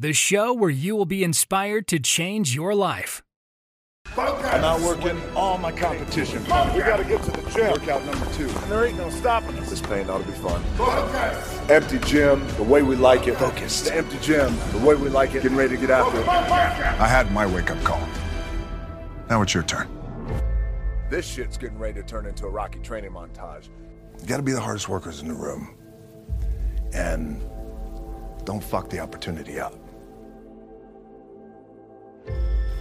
the show where you will be inspired to change your life. I'm out working all my competition. We gotta get to the gym. Workout number two. And there ain't no stopping us. This pain ought to be fun. Empty gym, the way we like it. Focused. The empty gym, the way we like it. Getting ready to get after it. I had my wake up call. Now it's your turn. This shit's getting ready to turn into a Rocky training montage. You gotta be the hardest workers in the room. And don't fuck the opportunity up.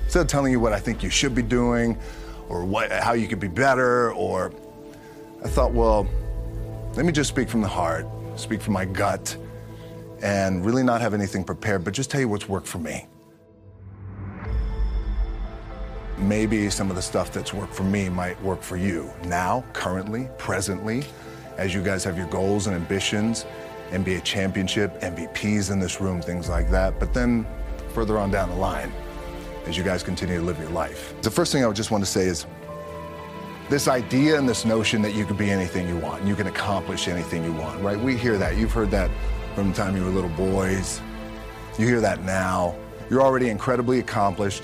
Instead of telling you what I think you should be doing or what, how you could be better, or I thought, well, let me just speak from the heart, speak from my gut, and really not have anything prepared, but just tell you what's worked for me. Maybe some of the stuff that's worked for me might work for you now, currently, presently, as you guys have your goals and ambitions, NBA championship, MVPs in this room, things like that. But then further on down the line, as you guys continue to live your life. The first thing I would just want to say is this idea and this notion that you can be anything you want, you can accomplish anything you want, right? We hear that. You've heard that from the time you were little boys. You hear that now. You're already incredibly accomplished.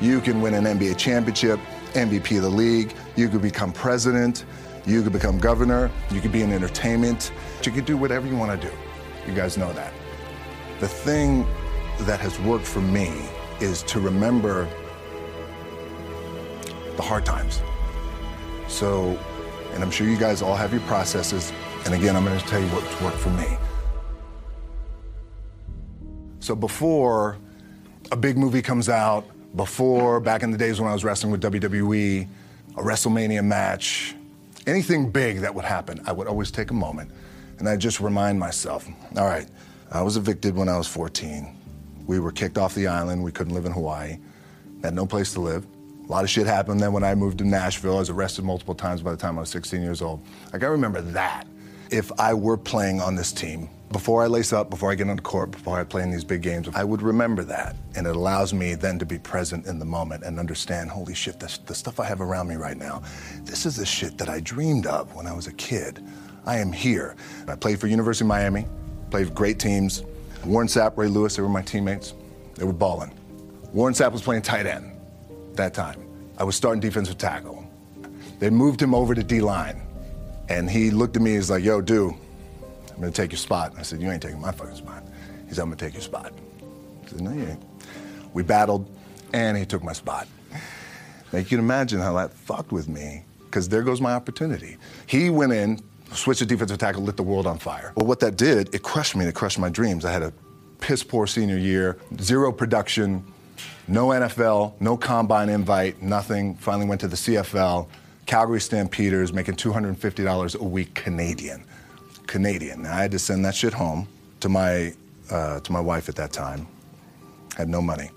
You can win an NBA championship, MVP of the league. You could become president. You could become governor. You could be in entertainment. You could do whatever you want to do. You guys know that. The thing that has worked for me is to remember the hard times. So, and I'm sure you guys all have your processes. And again, I'm going to tell you what's worked for me. So before a big movie comes out, before back in the days when I was wrestling with WWE, a WrestleMania match, anything big that would happen, I would always take a moment and I'd just remind myself, all right, I was evicted when I was 14. We were kicked off the island. We couldn't live in Hawaii. Had no place to live. A lot of shit happened then when I moved to Nashville. I was arrested multiple times by the time I was 16 years old. Like, I remember that. If I were playing on this team, before I lace up, before I get on the court, before I play in these big games, I would remember that. And it allows me then to be present in the moment and understand, holy shit, this, the stuff I have around me right now, this is the shit that I dreamed of when I was a kid. I am here. I played for University of Miami, played great teams. Warren Sapp, Ray Lewis, they were my teammates. They were balling. Warren Sapp was playing tight end that time. I was starting defensive tackle. They moved him over to D line. And he looked at me, and he's like, yo, dude, I'm gonna take your spot. I said, you ain't taking my fucking spot. He said, I'm gonna take your spot. I said, no, you ain't. We battled, and he took my spot. Now you can imagine how that fucked with me, because there goes my opportunity. He went in, switched to defensive tackle, lit the world on fire. Well, what that did, it crushed me, it crushed my dreams. I had a piss poor senior year, zero production, no NFL, no combine invite, nothing. Finally went to the CFL, Calgary Stampeders, making $250 a week Canadian. Canadian. I had to send that shit home to my, uh, to my wife at that time. Had no money.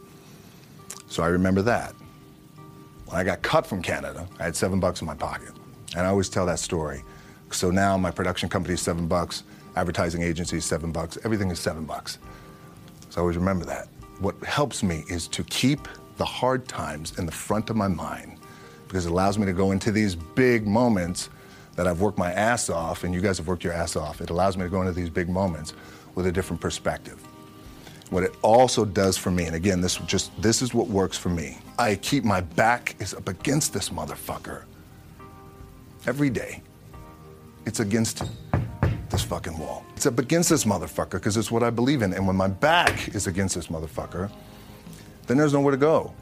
So I remember that. When I got cut from Canada, I had seven bucks in my pocket. And I always tell that story. So now my production company is seven bucks, advertising agency is seven bucks, everything is seven bucks. So I always remember that. What helps me is to keep the hard times in the front of my mind because it allows me to go into these big moments that I've worked my ass off, and you guys have worked your ass off. It allows me to go into these big moments with a different perspective. What it also does for me, and again, this just this is what works for me. I keep my back is up against this motherfucker every day. It's against this fucking wall. It's up against this motherfucker because it's what I believe in. And when my back is against this motherfucker, then there's nowhere to go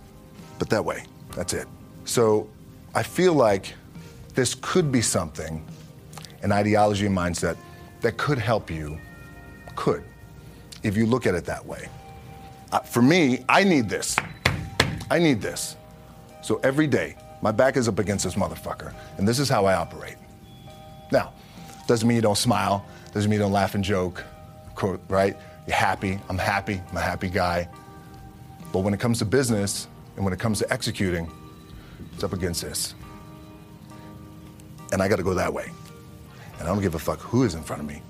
but that way. That's it. So I feel like this could be something, an ideology and mindset that could help you, could, if you look at it that way. Uh, for me, I need this. I need this. So every day, my back is up against this motherfucker, and this is how I operate. Doesn't mean you don't smile, doesn't mean you don't laugh and joke, right? You're happy, I'm happy, I'm a happy guy. But when it comes to business and when it comes to executing, it's up against this. And I got to go that way. And I don't give a fuck who is in front of me.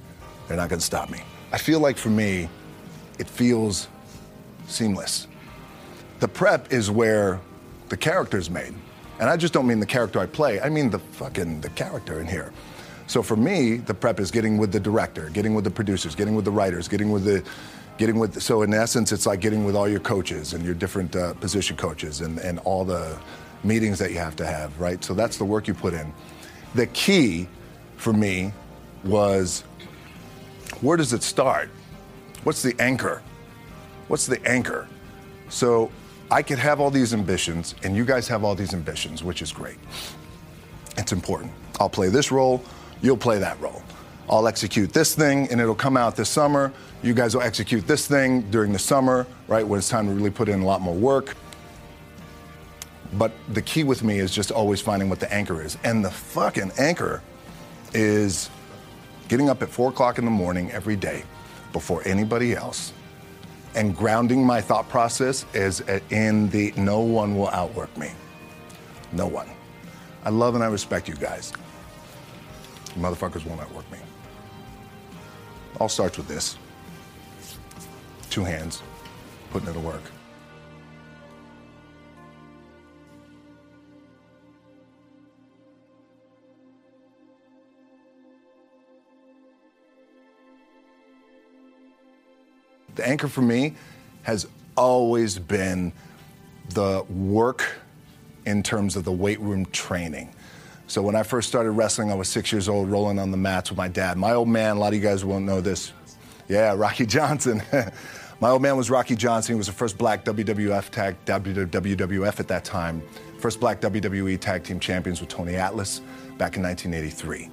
They're not going to stop me. I feel like for me, it feels seamless. The prep is where the character is made. And I just don't mean the character I play, I mean the fucking the character in here. So for me, the prep is getting with the director, getting with the producers, getting with the writers, getting with the getting with so in essence it's like getting with all your coaches and your different uh, position coaches and, and all the meetings that you have to have right? So that's the work you put in. The key for me was where does it start? What's the anchor? What's the anchor? So i could have all these ambitions and you guys have all these ambitions which is great. It's important. I'll play this role you'll play that role I'll execute this thing and it'll come out this summer. You guys will execute this thing during the summer, right, when it's time to really put in a lot more work. But the key with me is just always finding what the anchor is. And the fucking anchor is getting up at four o'clock in the morning every day before anybody else and grounding my thought process is in the no one will outwork me. No one. I love and I respect you guys. Motherfuckers won't outwork me. All starts with this two hands, putting it to work. The anchor for me has always been the work in terms of the weight room training. So when I first started wrestling, I was six years old, rolling on the mats with my dad. My old man, a lot of you guys won't know this. Yeah, Rocky Johnson. my old man was Rocky Johnson. He was the first black WWF tag, WWF at that time. First black WWE tag team champions with Tony Atlas back in 1983.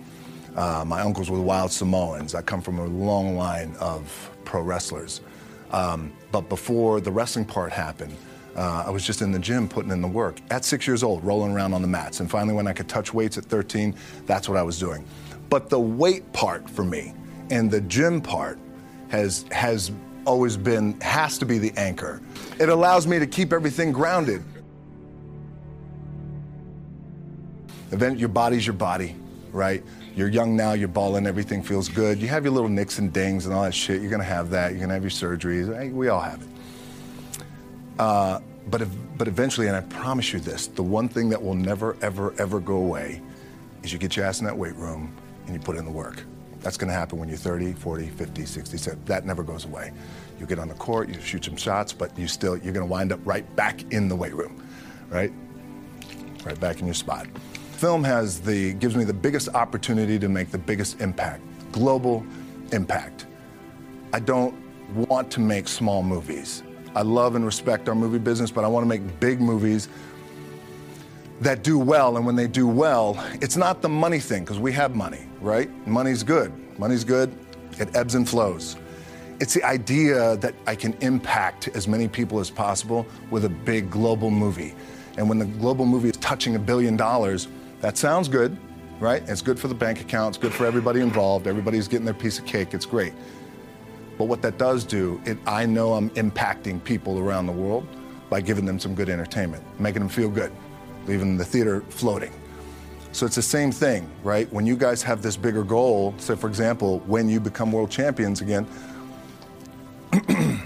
Uh, my uncles were the Wild Samoans. I come from a long line of pro wrestlers. Um, but before the wrestling part happened, uh, I was just in the gym putting in the work at six years old, rolling around on the mats. And finally, when I could touch weights at 13, that's what I was doing. But the weight part for me and the gym part has has always been has to be the anchor. It allows me to keep everything grounded. Event, your body's your body, right? You're young now, you're balling, everything feels good. You have your little nicks and dings and all that shit. You're gonna have that. You're gonna have your surgeries. We all have it. Uh, but, if, but eventually, and I promise you this, the one thing that will never, ever, ever go away is you get your ass in that weight room and you put in the work. That's going to happen when you're 30, 40, 50, 60, 70. That never goes away. You get on the court, you shoot some shots, but you still, you're going to wind up right back in the weight room, right? Right back in your spot. Film has the, gives me the biggest opportunity to make the biggest impact, global impact. I don't want to make small movies. I love and respect our movie business, but I want to make big movies that do well. And when they do well, it's not the money thing, because we have money, right? Money's good. Money's good. It ebbs and flows. It's the idea that I can impact as many people as possible with a big global movie. And when the global movie is touching a billion dollars, that sounds good, right? It's good for the bank account, it's good for everybody involved, everybody's getting their piece of cake, it's great. But what that does do, it, I know I'm impacting people around the world by giving them some good entertainment, making them feel good, leaving the theater floating. So it's the same thing, right? When you guys have this bigger goal, say for example, when you become world champions again,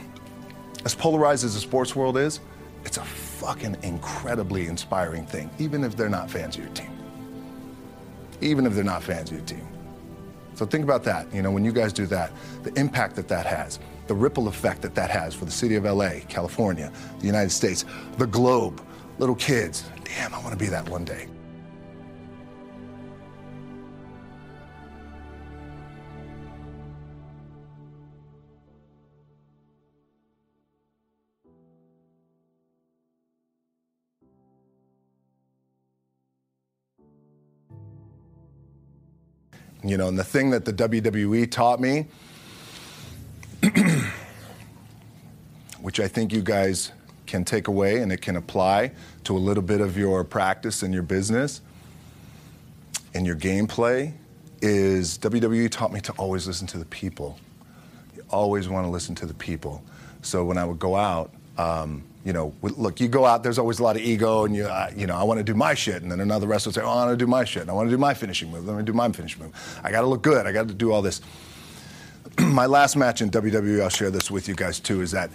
as polarized as the sports world is, it's a fucking incredibly inspiring thing, even if they're not fans of your team. Even if they're not fans of your team. So think about that. You know, when you guys do that, the impact that that has, the ripple effect that that has for the city of LA, California, the United States, the globe, little kids. Damn, I want to be that one day. You know, and the thing that the WWE taught me, which I think you guys can take away and it can apply to a little bit of your practice and your business and your gameplay, is WWE taught me to always listen to the people. You always want to listen to the people. So when I would go out, um, you know, look, you go out, there's always a lot of ego, and you, uh, you know, I want to do my shit. And then another wrestler will say, oh, I want to do my shit. And I want to do my finishing move. Let me do my finishing move. I got to look good. I got to do all this. my last match in WWE, I'll share this with you guys too, is that,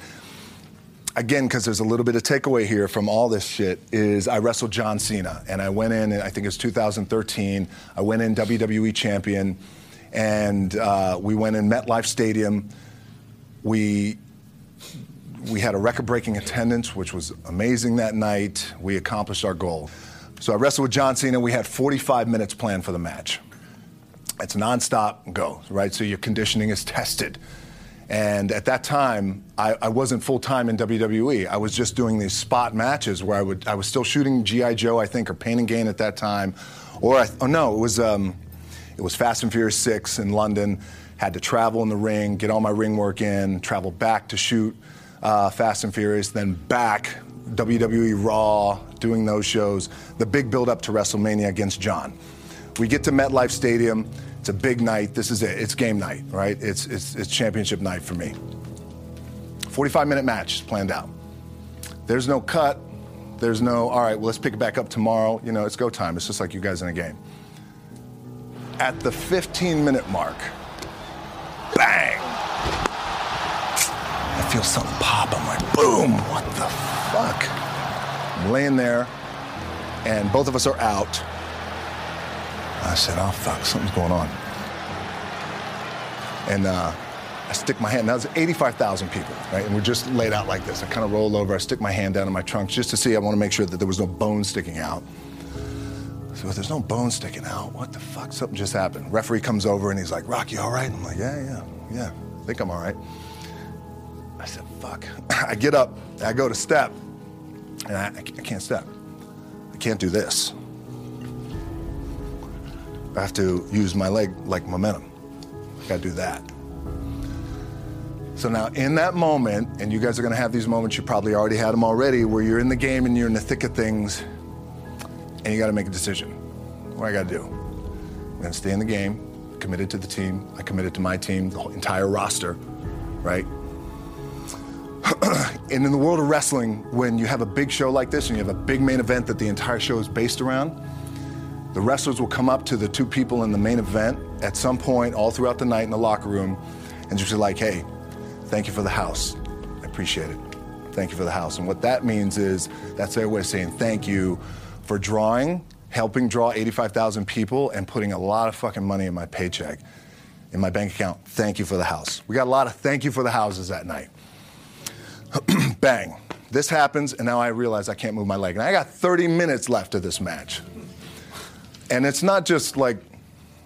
again, because there's a little bit of takeaway here from all this shit, is I wrestled John Cena. And I went in, I think it was 2013. I went in WWE champion, and uh, we went in MetLife Stadium. We we had a record breaking attendance, which was amazing that night. We accomplished our goal. So I wrestled with John Cena. We had 45 minutes planned for the match. It's nonstop go, right? So your conditioning is tested. And at that time, I, I wasn't full time in WWE. I was just doing these spot matches where I would I was still shooting GI Joe, I think, or Pain and Gain at that time, or I, oh no, it was um, it was Fast and Furious Six in London. Had to travel in the ring, get all my ring work in, travel back to shoot uh, Fast and Furious, then back WWE Raw, doing those shows. The big build up to WrestleMania against John. We get to MetLife Stadium. It's a big night. This is it. It's game night, right? It's, it's, it's championship night for me. 45 minute match planned out. There's no cut. There's no, all right, well, let's pick it back up tomorrow. You know, it's go time. It's just like you guys in a game. At the 15 minute mark, bang! Feel something pop. I'm like, boom, what the fuck? I'm laying there, and both of us are out. I said, oh fuck, something's going on. And uh, I stick my hand, now there's 85,000 people, right? And we're just laid out like this. I kind of roll over, I stick my hand down in my trunk just to see, I want to make sure that there was no bone sticking out. So if there's no bone sticking out, what the fuck? Something just happened. Referee comes over and he's like, Rocky, all right? I'm like, yeah, yeah, yeah, I think I'm all right. Fuck. I get up, I go to step, and I, I can't step. I can't do this. I have to use my leg like momentum. I gotta do that. So now, in that moment, and you guys are gonna have these moments, you probably already had them already, where you're in the game and you're in the thick of things, and you gotta make a decision. What I gotta do? I'm gonna stay in the game, committed to the team, I committed to my team, the entire roster, right? and in the world of wrestling, when you have a big show like this and you have a big main event that the entire show is based around, the wrestlers will come up to the two people in the main event at some point all throughout the night in the locker room and just be like, hey, thank you for the house. I appreciate it. Thank you for the house. And what that means is that's their way of saying thank you for drawing, helping draw 85,000 people and putting a lot of fucking money in my paycheck, in my bank account. Thank you for the house. We got a lot of thank you for the houses that night. Bang. This happens, and now I realize I can't move my leg. And I got 30 minutes left of this match. And it's not just like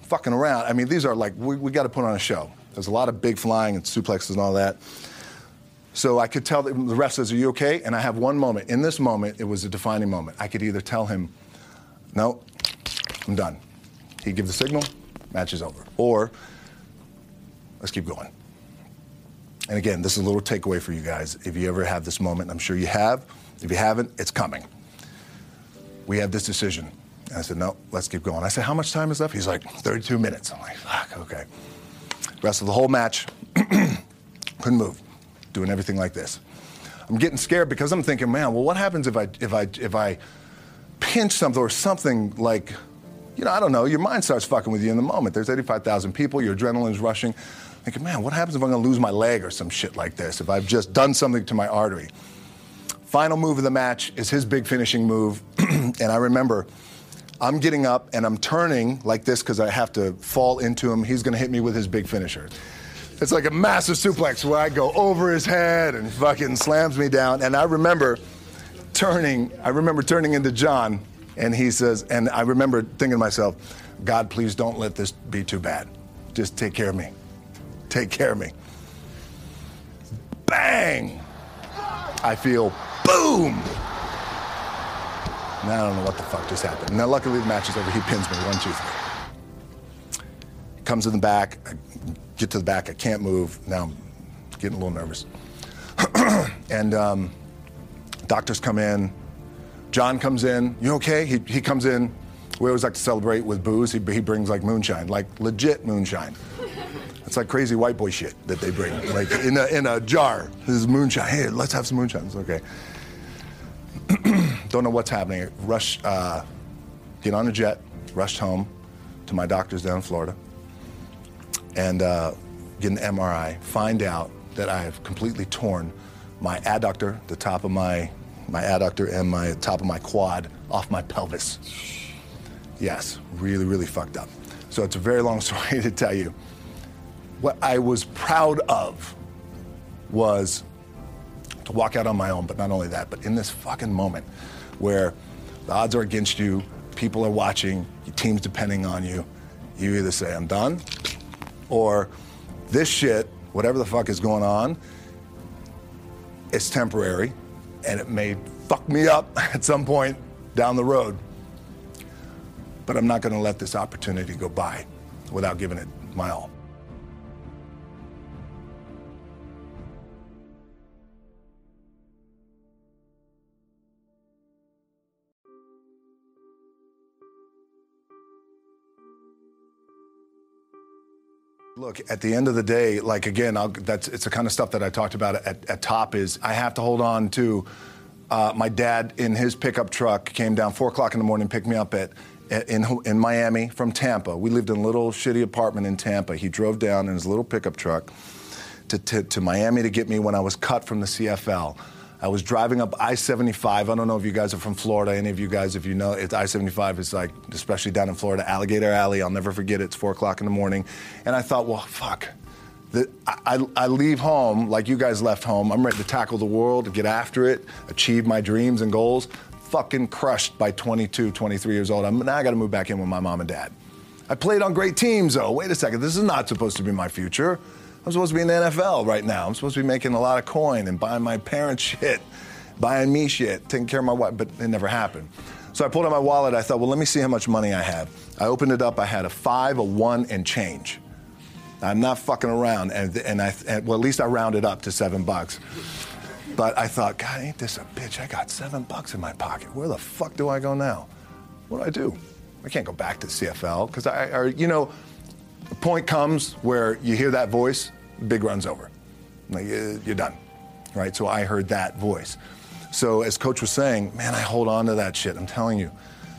fucking around. I mean, these are like, we, we got to put on a show. There's a lot of big flying and suplexes and all that. So I could tell the ref says, Are you okay? And I have one moment. In this moment, it was a defining moment. I could either tell him, No, I'm done. He'd give the signal, match is over. Or, let's keep going. And again, this is a little takeaway for you guys. If you ever have this moment, I'm sure you have. If you haven't, it's coming. We have this decision. And I said, no, let's keep going. I said, how much time is left? He's like, 32 minutes. I'm like, fuck, okay. Rest of the whole match, couldn't move, doing everything like this. I'm getting scared because I'm thinking, man, well, what happens if I if I if I pinch something or something like, you know, I don't know, your mind starts fucking with you in the moment. There's 85,000 people, your adrenaline's rushing thinking, man, what happens if I'm going to lose my leg or some shit like this? If I've just done something to my artery. Final move of the match is his big finishing move. and I remember I'm getting up and I'm turning like this because I have to fall into him. He's going to hit me with his big finisher. It's like a massive suplex where I go over his head and fucking slams me down. And I remember turning, I remember turning into John, and he says, and I remember thinking to myself, God, please don't let this be too bad. Just take care of me take care of me. Bang! I feel boom! Now I don't know what the fuck just happened. Now, luckily, the match is over. He pins me one, two, three. Comes in the back. I get to the back. I can't move. Now I'm getting a little nervous. and um, doctors come in. John comes in. You okay? He, he comes in. We always like to celebrate with booze. He, he brings like moonshine, like legit moonshine. It's like crazy white boy shit that they bring, like in a, in a jar. This is moonshine. Hey, let's have some moonshine. It's okay. don't know what's happening. Rush, uh, get on a jet, rushed home to my doctor's down in Florida, and uh, get an MRI. Find out that I have completely torn my adductor, the top of my my adductor, and my top of my quad off my pelvis. Yes, really, really fucked up. So it's a very long story to tell you. What I was proud of was to walk out on my own, but not only that, but in this fucking moment where the odds are against you, people are watching, your team's depending on you, you either say, I'm done, or this shit, whatever the fuck is going on, it's temporary and it may fuck me up at some point down the road. But I'm not going to let this opportunity go by without giving it my all. Look, at the end of the day, like again, I'll, that's it's the kind of stuff that I talked about at, at top. Is I have to hold on to uh, my dad in his pickup truck came down four o'clock in the morning, picked me up at in in Miami from Tampa. We lived in a little shitty apartment in Tampa. He drove down in his little pickup truck to, to, to Miami to get me when I was cut from the CFL. I was driving up I-75. I don't know if you guys are from Florida. Any of you guys, if you know, it's I-75 is like, especially down in Florida, Alligator Alley. I'll never forget it. It's four o'clock in the morning, and I thought, well, fuck. The, I, I, leave home like you guys left home. I'm ready to tackle the world, get after it, achieve my dreams and goals. Fucking crushed by 22, 23 years old. I'm, now I got to move back in with my mom and dad. I played on great teams, though. Wait a second. This is not supposed to be my future. I'm supposed to be in the NFL right now. I'm supposed to be making a lot of coin and buying my parents shit, buying me shit, taking care of my wife, but it never happened. So I pulled out my wallet. I thought, well, let me see how much money I have. I opened it up. I had a five, a one, and change. I'm not fucking around. And, and I, and, well, at least I rounded up to seven bucks. But I thought, God, ain't this a bitch? I got seven bucks in my pocket. Where the fuck do I go now? What do I do? I can't go back to CFL because I, or, you know, point comes where you hear that voice, big run's over. Like, uh, you're done, right? So I heard that voice. So as coach was saying, man, I hold on to that shit. I'm telling you,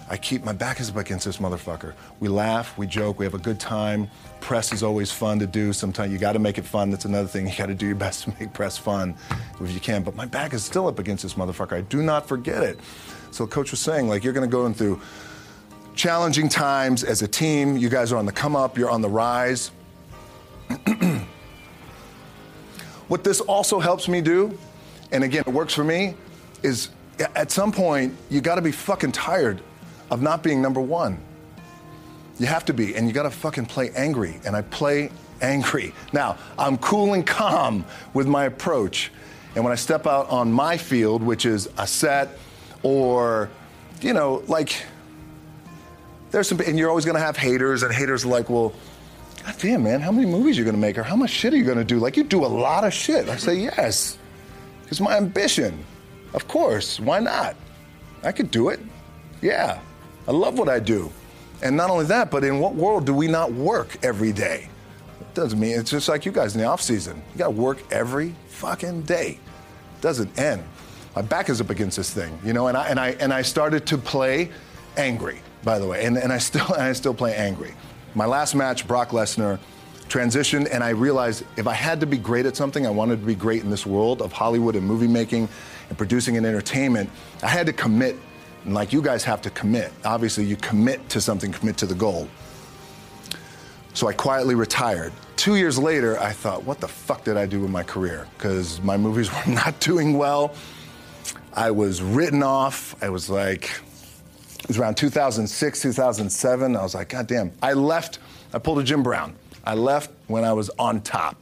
I keep my back is up against this motherfucker. We laugh, we joke, we have a good time. Press is always fun to do. Sometimes you got to make it fun. That's another thing. You got to do your best to make press fun if you can. But my back is still up against this motherfucker. I do not forget it. So coach was saying, like, you're going to go in through challenging times as a team. You guys are on the come up, you're on the rise. what this also helps me do, and again, it works for me, is at some point, you got to be fucking tired of not being number one. You have to be, and you got to fucking play angry. And I play angry. Now, I'm cool and calm with my approach. And when I step out on my field, which is a set or, you know, like, there's some, and you're always going to have haters, and haters are like, well, God damn, man, how many movies are you going to make, or how much shit are you going to do? Like, you do a lot of shit. I say, yes, it's my ambition. Of course, why not? I could do it. Yeah, I love what I do. And not only that, but in what world do we not work every day? It doesn't mean it's just like you guys in the off season. You got to work every fucking day. It doesn't end. My back is up against this thing, you know, and I and I and I started to play angry by the way, and, and I still and I still play angry. My last match, Brock Lesnar, transitioned, and I realized if I had to be great at something, I wanted to be great in this world of Hollywood and movie making and producing and entertainment. I had to commit, and like you guys have to commit. Obviously, you commit to something, commit to the goal. So I quietly retired. Two years later, I thought, what the fuck did I do with my career? Because my movies were not doing well. I was written off. I was like, it was around 2006, 2007. I was like, God damn. I left, I pulled a Jim Brown. I left when I was on top,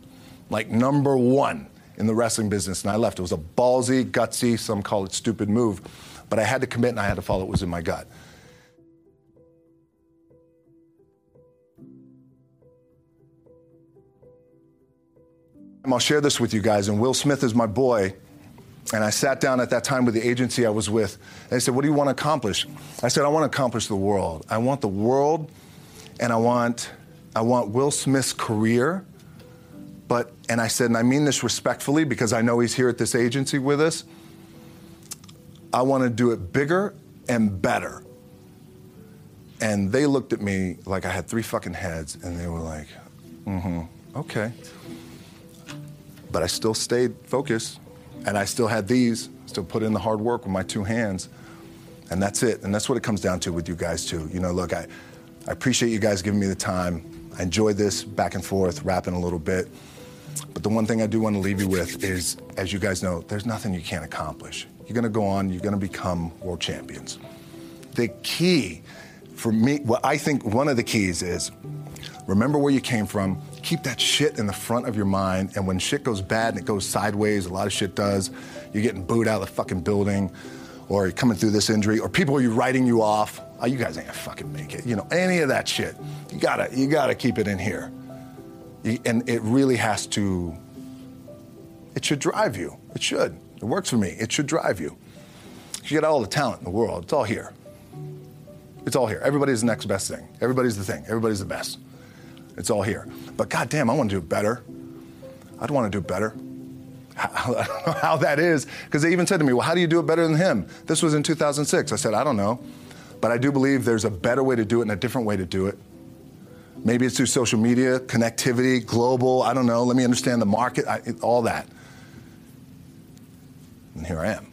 like number one in the wrestling business, and I left. It was a ballsy, gutsy, some call it stupid move, but I had to commit and I had to follow what was in my gut. I'll share this with you guys, and Will Smith is my boy. And I sat down at that time with the agency I was with. They said, What do you want to accomplish? I said, I want to accomplish the world. I want the world, and I want, I want Will Smith's career. But, and I said, and I mean this respectfully because I know he's here at this agency with us. I want to do it bigger and better. And they looked at me like I had three fucking heads, and they were like, mm hmm, okay. But I still stayed focused, and I still had these, still put in the hard work with my two hands. And that's it. And that's what it comes down to with you guys, too. You know, look, I, I appreciate you guys giving me the time. I enjoyed this back and forth, rapping a little bit. But the one thing I do want to leave you with is, as you guys know, there's nothing you can't accomplish. You're going to go on, you're going to become world champions. The key for me, what I think one of the keys is remember where you came from, keep that shit in the front of your mind, and when shit goes bad and it goes sideways, a lot of shit does, you're getting booed out of the fucking building, or you're coming through this injury, or people are writing you off. Oh, you guys ain't gonna fucking make it. You know, any of that shit. You gotta, you gotta keep it in here. You- And it really has to, it should drive you. It should. It works for me. It should drive you. You got all the talent in the world. It's all here. It's all here. Everybody's the next best thing. Everybody's the thing. Everybody's the best. It's all here. But goddamn, I want to do better. I'd want to do better. How, how that is, because they even said to me, "Well, how do you do it better than him?" This was in 2006. I said, "I don't know, but I do believe there's a better way to do it and a different way to do it. Maybe it's through social media, connectivity, global. I don't know. Let me understand the market, I, all that." And here I am.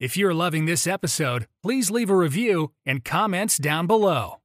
If you're loving this episode, please leave a review and comments down below.